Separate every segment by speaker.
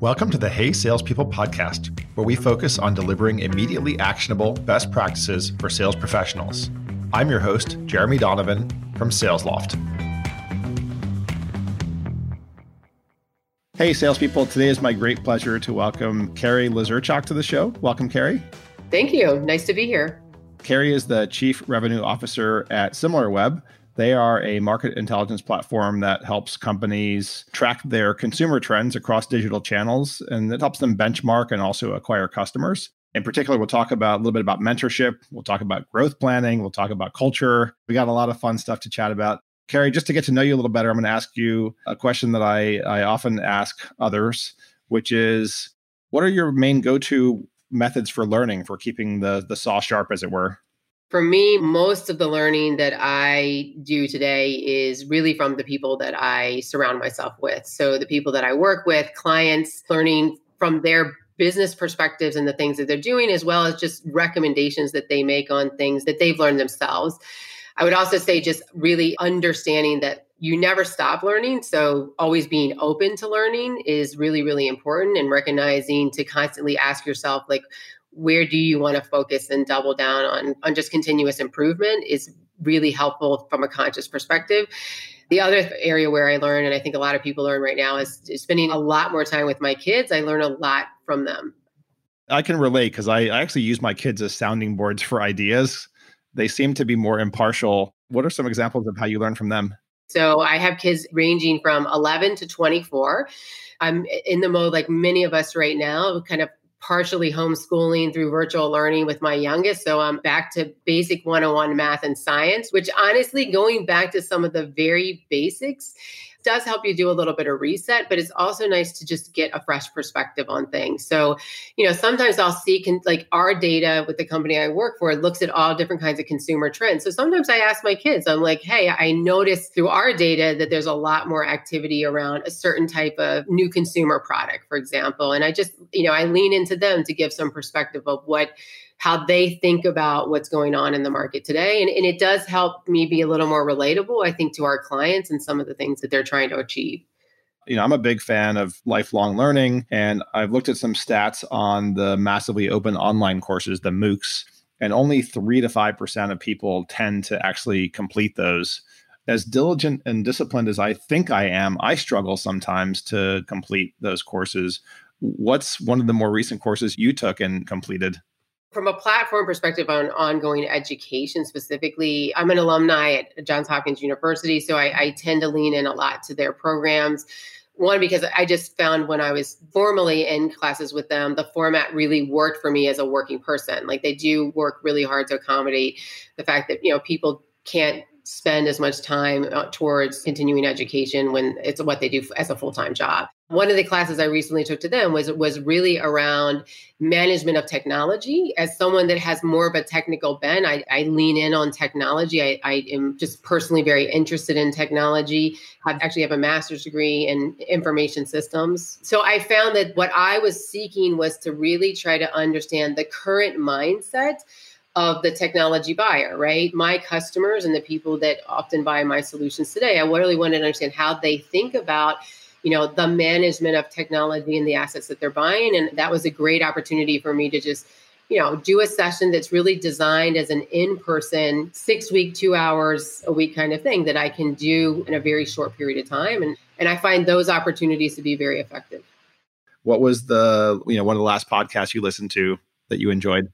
Speaker 1: Welcome to the Hey Salespeople podcast, where we focus on delivering immediately actionable best practices for sales professionals. I'm your host, Jeremy Donovan from SalesLoft. Hey, salespeople. Today is my great pleasure to welcome Carrie Lazorchak to the show. Welcome, Carrie.
Speaker 2: Thank you. Nice to be here.
Speaker 1: Carrie is the Chief Revenue Officer at SimilarWeb, they are a market intelligence platform that helps companies track their consumer trends across digital channels and it helps them benchmark and also acquire customers. In particular, we'll talk about a little bit about mentorship. We'll talk about growth planning. We'll talk about culture. We got a lot of fun stuff to chat about. Carrie, just to get to know you a little better, I'm going to ask you a question that I, I often ask others, which is what are your main go to methods for learning, for keeping the, the saw sharp, as it were?
Speaker 2: For me, most of the learning that I do today is really from the people that I surround myself with. So, the people that I work with, clients, learning from their business perspectives and the things that they're doing, as well as just recommendations that they make on things that they've learned themselves. I would also say just really understanding that you never stop learning. So, always being open to learning is really, really important and recognizing to constantly ask yourself, like, where do you want to focus and double down on on just continuous improvement is really helpful from a conscious perspective. The other area where i learn and i think a lot of people learn right now is, is spending a lot more time with my kids. I learn a lot from them.
Speaker 1: I can relate because I, I actually use my kids as sounding boards for ideas. They seem to be more impartial. What are some examples of how you learn from them?
Speaker 2: So i have kids ranging from 11 to 24 i'm in the mode like many of us right now kind of partially homeschooling through virtual learning with my youngest. So I'm back to basic 101 math and science, which honestly, going back to some of the very basics does help you do a little bit of reset, but it's also nice to just get a fresh perspective on things. So, you know, sometimes I'll see con- like our data with the company I work for looks at all different kinds of consumer trends. So sometimes I ask my kids, I'm like, hey, I noticed through our data that there's a lot more activity around a certain type of new consumer product, for example. And I just, you know, I lean into them to give some perspective of what how they think about what's going on in the market today. And, and it does help me be a little more relatable, I think, to our clients and some of the things that they're trying to achieve.
Speaker 1: You know, I'm a big fan of lifelong learning, and I've looked at some stats on the massively open online courses, the MOOCs, and only three to 5% of people tend to actually complete those as diligent and disciplined as I think I am, I struggle sometimes to complete those courses. What's one of the more recent courses you took and completed?
Speaker 2: From a platform perspective on ongoing education specifically, I'm an alumni at Johns Hopkins University, so I, I tend to lean in a lot to their programs. One, because I just found when I was formally in classes with them, the format really worked for me as a working person. Like they do work really hard to accommodate the fact that, you know, people can't spend as much time uh, towards continuing education when it's what they do as a full-time job. One of the classes I recently took to them was was really around management of technology. As someone that has more of a technical bent, I, I lean in on technology. I, I am just personally very interested in technology. I actually have a master's degree in information systems. So I found that what I was seeking was to really try to understand the current mindset of the technology buyer, right? My customers and the people that often buy my solutions today, I really wanted to understand how they think about you know the management of technology and the assets that they're buying. And that was a great opportunity for me to just you know do a session that's really designed as an in-person six week two hours a week kind of thing that i can do in a very short period of time. And and i find those opportunities to be very effective.
Speaker 1: What was the you know one of the last podcasts you listened to that you enjoyed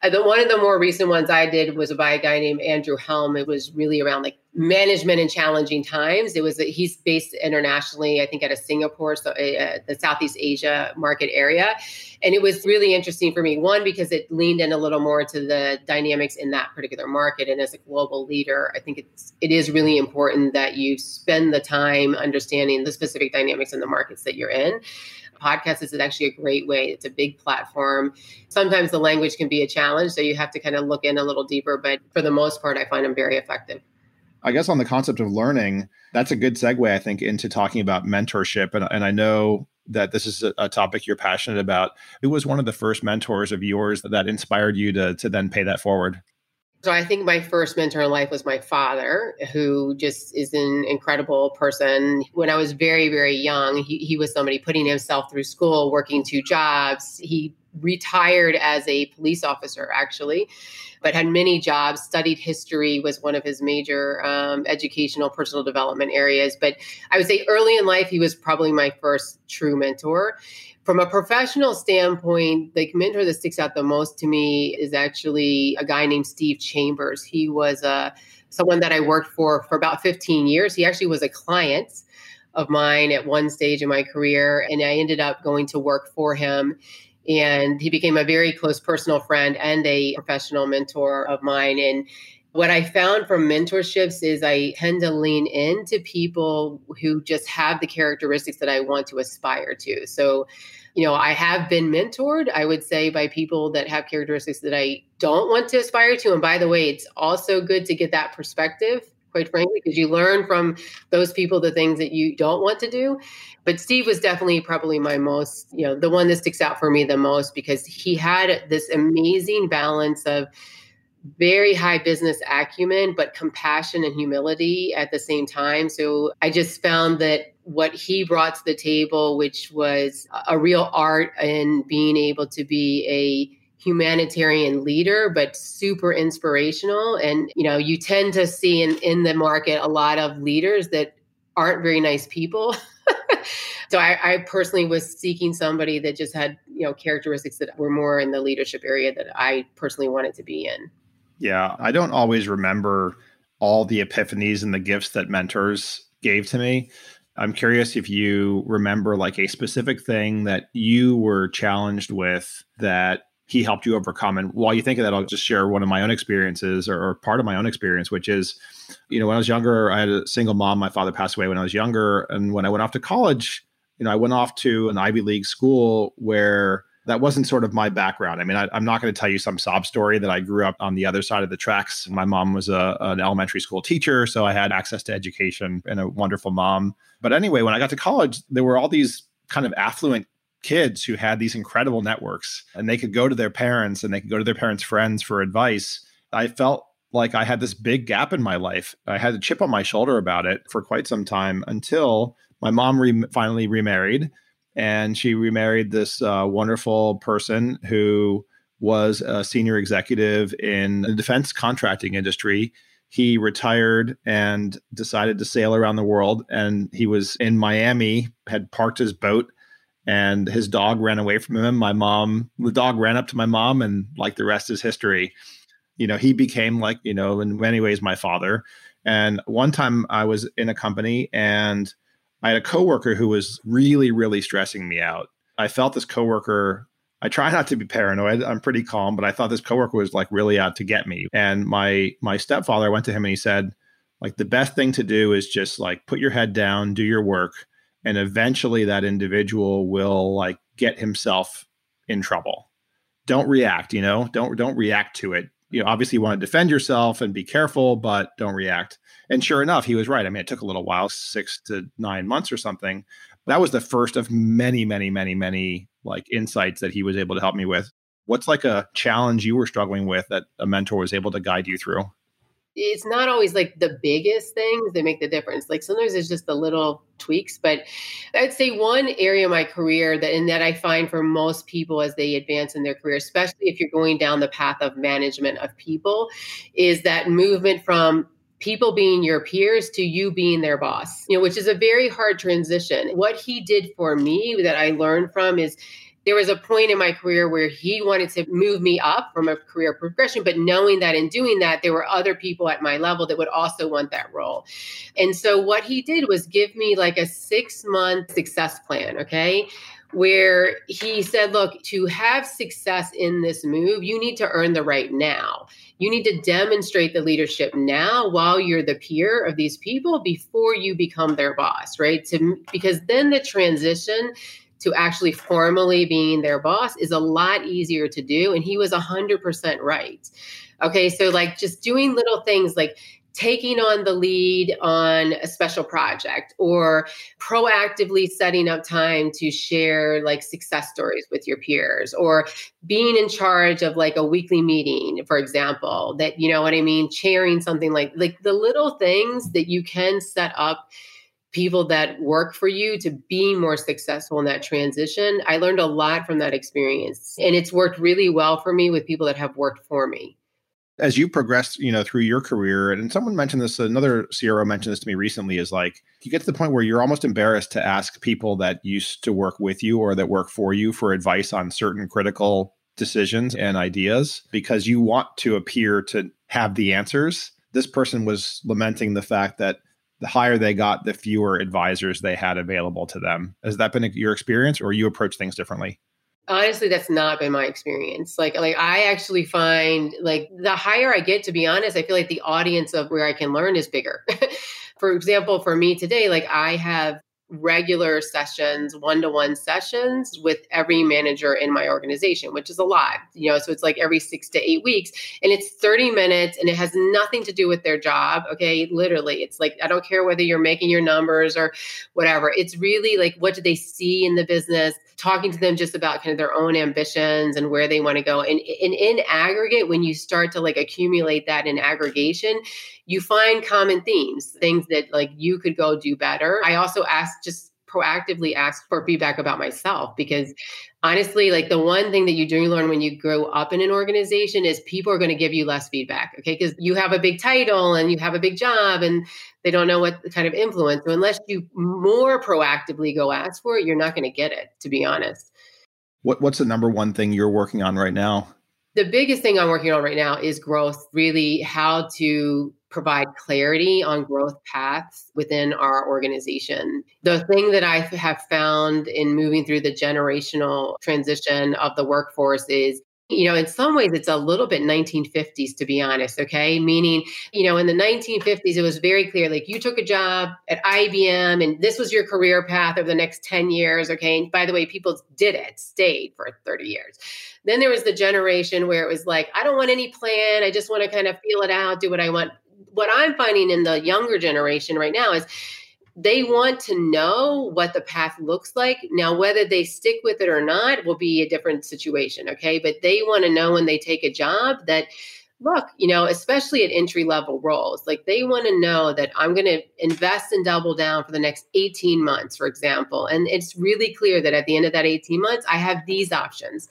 Speaker 2: uh, the one of the more recent ones I did was by a guy named Andrew Helm. It was really around like management in challenging times. It was that he's based internationally, I think, out of Singapore, so uh, the Southeast Asia market area, and it was really interesting for me. One because it leaned in a little more to the dynamics in that particular market, and as a global leader, I think it's it is really important that you spend the time understanding the specific dynamics in the markets that you're in podcast is actually a great way. It's a big platform. Sometimes the language can be a challenge, so you have to kind of look in a little deeper, but for the most part, I find them very effective.
Speaker 1: I guess on the concept of learning, that's a good segue, I think, into talking about mentorship. And, and I know that this is a, a topic you're passionate about. Who was one of the first mentors of yours that inspired you to, to then pay that forward?
Speaker 2: So I think my first mentor in life was my father, who just is an incredible person. When I was very, very young, he, he was somebody putting himself through school, working two jobs. He retired as a police officer, actually, but had many jobs. Studied history was one of his major um, educational, personal development areas. But I would say early in life, he was probably my first true mentor from a professional standpoint, the mentor that sticks out the most to me is actually a guy named Steve Chambers. He was uh, someone that I worked for for about 15 years. He actually was a client of mine at one stage in my career, and I ended up going to work for him. And he became a very close personal friend and a professional mentor of mine. And what I found from mentorships is I tend to lean into people who just have the characteristics that I want to aspire to. So you know, I have been mentored, I would say, by people that have characteristics that I don't want to aspire to. And by the way, it's also good to get that perspective, quite frankly, because you learn from those people the things that you don't want to do. But Steve was definitely probably my most, you know, the one that sticks out for me the most because he had this amazing balance of very high business acumen, but compassion and humility at the same time. So I just found that what he brought to the table, which was a real art in being able to be a humanitarian leader but super inspirational. And you know you tend to see in in the market a lot of leaders that aren't very nice people. So I, I, personally was seeking somebody that just had you know characteristics that were more in the leadership area that i personally wanted to be in.
Speaker 1: Yeah i don't always remember all the epiphanies and the gifts that mentors gave to me. I'm curious if you remember like a specific thing that you were challenged with that he helped you overcome. And while you think of that, I'll just share one of my own experiences or, or, part of my own experience, which is, you know, when I was younger, I had a single mom. My father passed away when I was younger. And when I went off to college, you know, I went off to an Ivy League school where that wasn't sort of my background. I mean, I, am not going to tell you some sob story that I grew up on the other side of the tracks. My mom was a, an elementary school teacher, so I had access to education and a wonderful mom. But anyway, when I got to college, there were all these kind of affluent kids who had these incredible networks and they could go to their parents and they could go to their parents' friends for advice. I felt like I had this big gap in my life. I had a chip on my shoulder about it for quite some time until my mom re- finally remarried and she remarried this uh, wonderful person who was a senior executive in the defense contracting industry. He retired and decided to sail around the world. And he was in Miami, had parked his boat, and his dog ran away from him. My mom, the dog ran up to my mom, and like the rest is history. You know, he became like, you know, in many ways, my father. And one time I was in a company and I had a coworker who was really, really stressing me out. I felt this coworker. I try not to be paranoid. I'm pretty calm, but I thought this coworker was like really out to get me. And my my stepfather went to him and he said, like the best thing to do is just like put your head down, do your work, and eventually that individual will like get himself in trouble. Don't react, you know. Don't don't react to it. You know, obviously you want to defend yourself and be careful, but don't react. And sure enough, he was right. I mean, it took a little while, six to nine months or something. That was the first of many, many, many, many like insights that he was able to help me with. What's like a challenge you were struggling with that a mentor was able to guide you through?
Speaker 2: It's not always like the biggest things that make the difference. Like sometimes it's just the little tweaks. But I'd say one area of my career that and that I find for most people as they advance in their career, especially if you're going down the path of management of people, is that movement from people being your peers to you being their boss, you know, which is a very hard transition. What he did for me that I learned from is there was a point in my career where he wanted to move me up from a career progression, but knowing that in doing that, there were other people at my level that would also want that role. And so what he did was give me like a six month success plan. Okay where he said, Look, to have success in this move, you need to earn the right now. You need to demonstrate the leadership now while you're the peer of these people before you become their boss, right? To, because then the transition to actually formally being their boss is a lot easier to do. And he was 100% right. Okay. So, like, just doing little things like taking on the lead on a special project or proactively setting up time to share like success stories with your peers or being in charge of like a weekly meeting for example that you know what i mean chairing something like like the little things that you can set up people that work for you to be more successful in that transition. I learned a lot from that experience and it's worked really well for me with people that have worked for me.
Speaker 1: As you progress, you know, through your career, and someone mentioned this, another CRO mentioned this to me recently, is like you get to the point where you're almost embarrassed to ask people that used to work with you or that work for you for advice on certain critical decisions and ideas because you want to appear to have the answers. This person was lamenting the fact that the higher they got, the fewer advisors they had available to them. Has that been your experience, or you approach things differently?
Speaker 2: Honestly, that's not been my experience. Like, like I actually find like the higher I get, to be honest, I feel like the audience of where I can learn is bigger. for example, for me today, like I have regular sessions, one to one sessions with every manager in my organization, which is a lot, you know. So it's like every six to eight weeks, and it's 30 minutes and it has nothing to do with their job. Okay. Literally, it's like, I don't care whether you're making your numbers or whatever. It's really like, what do they see in the business? Talking to them just about kind of their own ambitions and where they want to go. And, and in aggregate, when you start to like accumulate that in aggregation, you find common themes, things that like you could go do better. I also ask just proactively ask for feedback about myself because honestly like the one thing that you do learn when you grow up in an organization is people are going to give you less feedback okay? Because you have a big title and you have a big job and they don't know what kind of influence so unless you more proactively go ask for it you're not going to get it to be honest.
Speaker 1: What what's the number one thing you're working on right now
Speaker 2: the biggest thing I'm working on right now is growth, really how to provide clarity on growth paths within our organization. The thing that I have found in moving through the generational transition of the workforce is you know, in some ways, it's a little bit 1950s, to be honest. Okay. Meaning, you know, in the 1950s, it was very clear like you took a job at IBM and this was your career path over the next 10 years. Okay. And by the way, people did it, stayed for 30 years. Then there was the generation where it was like, I don't want any plan. I just want to kind of feel it out, do what I want. What I'm finding in the younger generation right now is they want to know what the path looks like. Now, whether they stick with it or not will be a different situation. Okay. But they want to know when they take a job that, look, you know, especially at entry level roles, like they want to know that I'm going to invest and double down for the next 18 months, for example. And it's really clear that at the end of that 18 months, I have these options.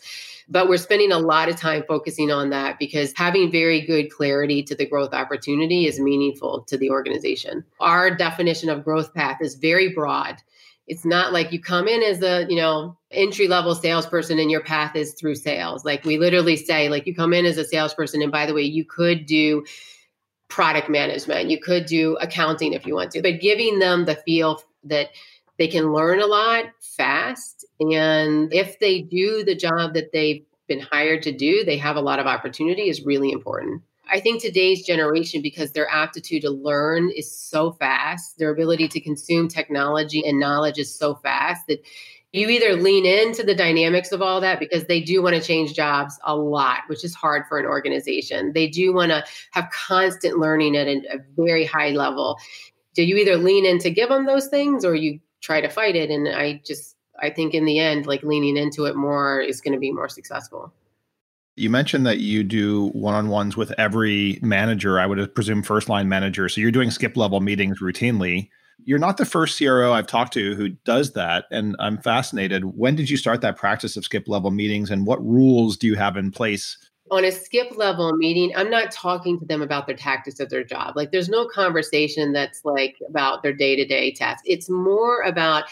Speaker 2: But we're spending a lot of time focusing on that because having very good clarity to the growth opportunity is meaningful to the organization. Our definition of growth path is very broad. It's not like you come in as a, you know, entry level salesperson and your path is through sales. Like we literally say, like you come in as a salesperson, and by the way, you could do product management, you could do accounting if you want to, but giving them the feel that they can learn a lot fast. And if they do the job that they've been hired to do, they have a lot of opportunity is really important. I think today's generation, because their aptitude to learn is so fast, their ability to consume technology and knowledge is so fast that you either lean into the dynamics of all that because they do want to change jobs a lot, which is hard for an organization. They do want to have constant learning at a, a very high level. Do you either lean in to give them those things or you try to fight it. And I just, I think in the end, like leaning into it more is going to be more successful.
Speaker 1: You mentioned that you do one on ones with every manager, I would presume first line manager. So you're doing skip level meetings routinely. You're not the first CRO I've talked to who does that. And I'm fascinated. When did you start that practice of skip level meetings and what rules do you have in place
Speaker 2: on a skip level meeting, I'm not talking to them about their tactics of their job. Like there's no conversation that's like about their day to day tasks. It's more about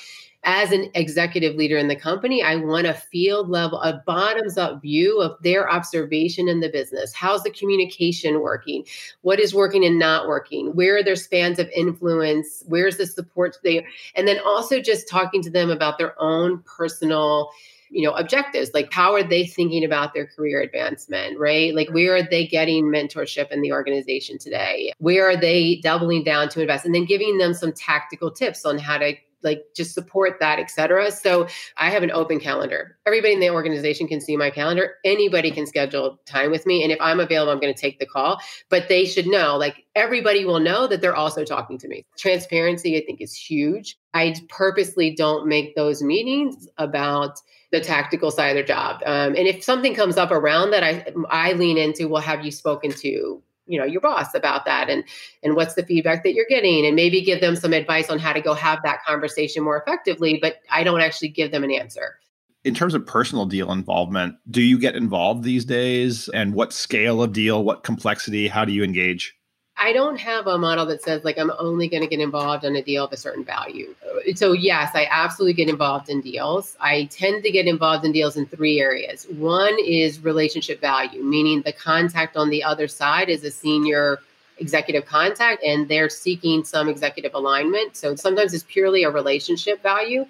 Speaker 2: as an executive leader in the company, I want a field level, a bottoms up view of their observation in the business. How's the communication working? What is working and not working? Where are their spans of influence? Where's the support they and then also just talking to them about their own personal you know objectives like how are they thinking about their career advancement right like where are they getting mentorship in the organization today where are they doubling down to invest and then giving them some tactical tips on how to like just support that, etc. So I have an open calendar. Everybody in the organization can see my calendar. Anybody can schedule time with me. And if I'm available, I'm going to take the call. But they should know, like everybody will know that they're also talking to me. Transparency, I think, is huge. I purposely don't make those meetings about the tactical side of their job. Um, and if something comes up around that, I I lean into, well, have you spoken to you know your boss about that and and what's the feedback that you're getting and maybe give them some advice on how to go have that conversation more effectively but i don't actually give them an answer.
Speaker 1: In terms of personal deal involvement do you get involved these days? And what scale of deal what complexity how do you engage
Speaker 2: I don't have a model that says like I'm only going to get involved on a deal of a certain value. So yes, I absolutely get involved in deals. I tend to get involved in deals in three areas. One is relationship value, meaning the contact on the other side is a senior executive contact and they're seeking some executive alignment. So sometimes it's purely a relationship value.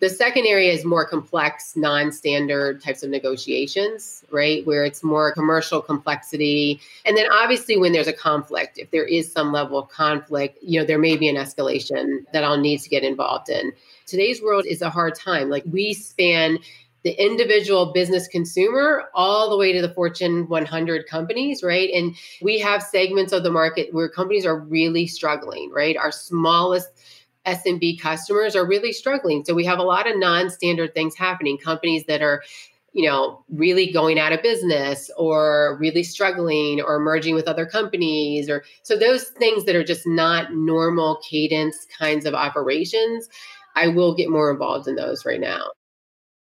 Speaker 2: The second area is more complex, non standard types of negotiations, right? Where it's more commercial complexity. And then obviously, when there's a conflict, if there is some level of conflict, you know, there may be an escalation that I'll need to get involved in. Today's world is a hard time. Like we span the individual business consumer all the way to the Fortune 100 companies, right? And we have segments of the market where companies are really struggling, right? Our smallest SMB customers are really struggling. So we have a lot of non-standard things happening. Companies that are, you know, really going out of business or really struggling or merging with other companies or so those things that are just not normal cadence kinds of operations, I will get more involved in those right now.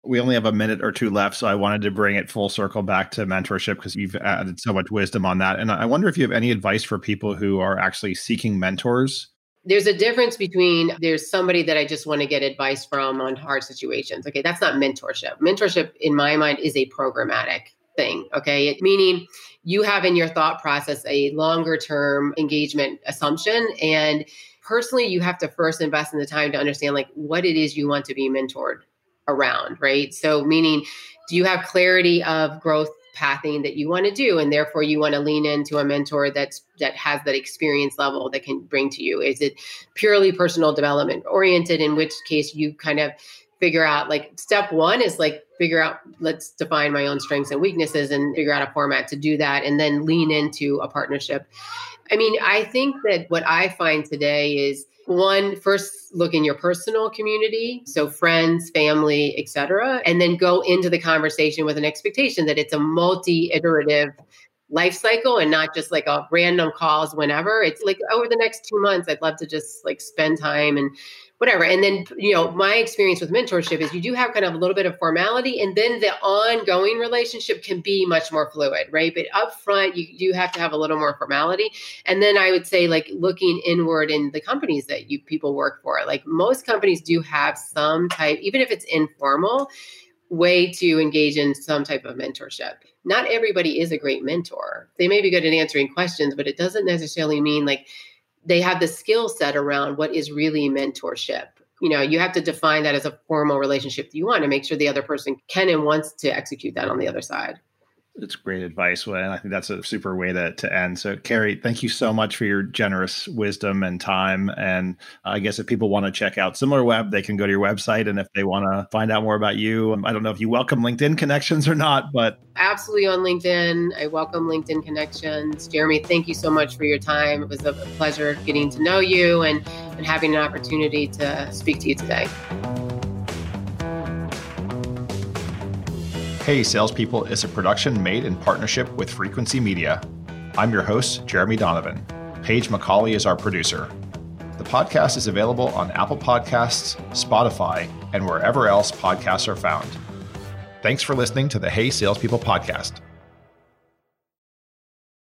Speaker 1: We only have a minute or two left, so I wanted to bring it full circle back to mentorship because you've added so much wisdom on that. And I wonder if you have any advice for people who are actually seeking mentors
Speaker 2: there's a difference between there's somebody that I just want to get advice from on hard situations. Okay, that's not mentorship. Mentorship, in my mind, is a programmatic thing. Okay, it, meaning you have in your thought process a longer term engagement assumption. And personally, you have to first invest in the time to understand like what it is you want to be mentored around, right? So, meaning, do you have clarity of growth pathing that you want to do and therefore you want to lean into a mentor that's that has that experience level that can bring to you. Is it purely personal development oriented in which case you kind of figure out like step one is like figure out let's define my own strengths and weaknesses and figure out a format to do that and then lean into a partnership. I mean i think that what i find today is one first look in your personal community so friends family etc and then go into the conversation with an expectation that it's a multi-iterative life cycle and not just like a random calls whenever. It's like over the next two months i'd love to just like spend time and whatever. And then, you know, my experience with mentorship is you do have kind of a little bit of formality, and then the ongoing relationship can be much more fluid, right? But up front, you do have to have a little more formality. And then I would say, like, looking inward in the companies that you people work for, like most companies do have some type, even if it's informal, way to engage in some type of mentorship. Not everybody is a great mentor. They may be good at answering questions, but it doesn't necessarily mean like they have the skill set around what is really mentorship. You know you have to define that as a formal relationship you want to make sure the other person can and wants to execute that on the other side
Speaker 1: it's great advice, and I think that's a super way to, to end. So, Carrie, thank you so much for your generous wisdom and time. And I guess if people want to check out SimilarWeb, they can go to your website. And if they want to find out more about you, um, I don't know if you welcome LinkedIn connections or not, but
Speaker 2: absolutely on LinkedIn. I welcome LinkedIn connections. Jeremy, thank you so much for your time. It was a pleasure getting to know you and, and having an opportunity to speak to you today.
Speaker 1: Hey Salespeople is a production made in partnership with Frequency Media. I'm your host, Jeremy Donovan. Paige McCauley is our producer. The podcast is available on Apple Podcasts, Spotify, and wherever else podcasts are found. Thanks for listening to the Hey Salespeople podcast.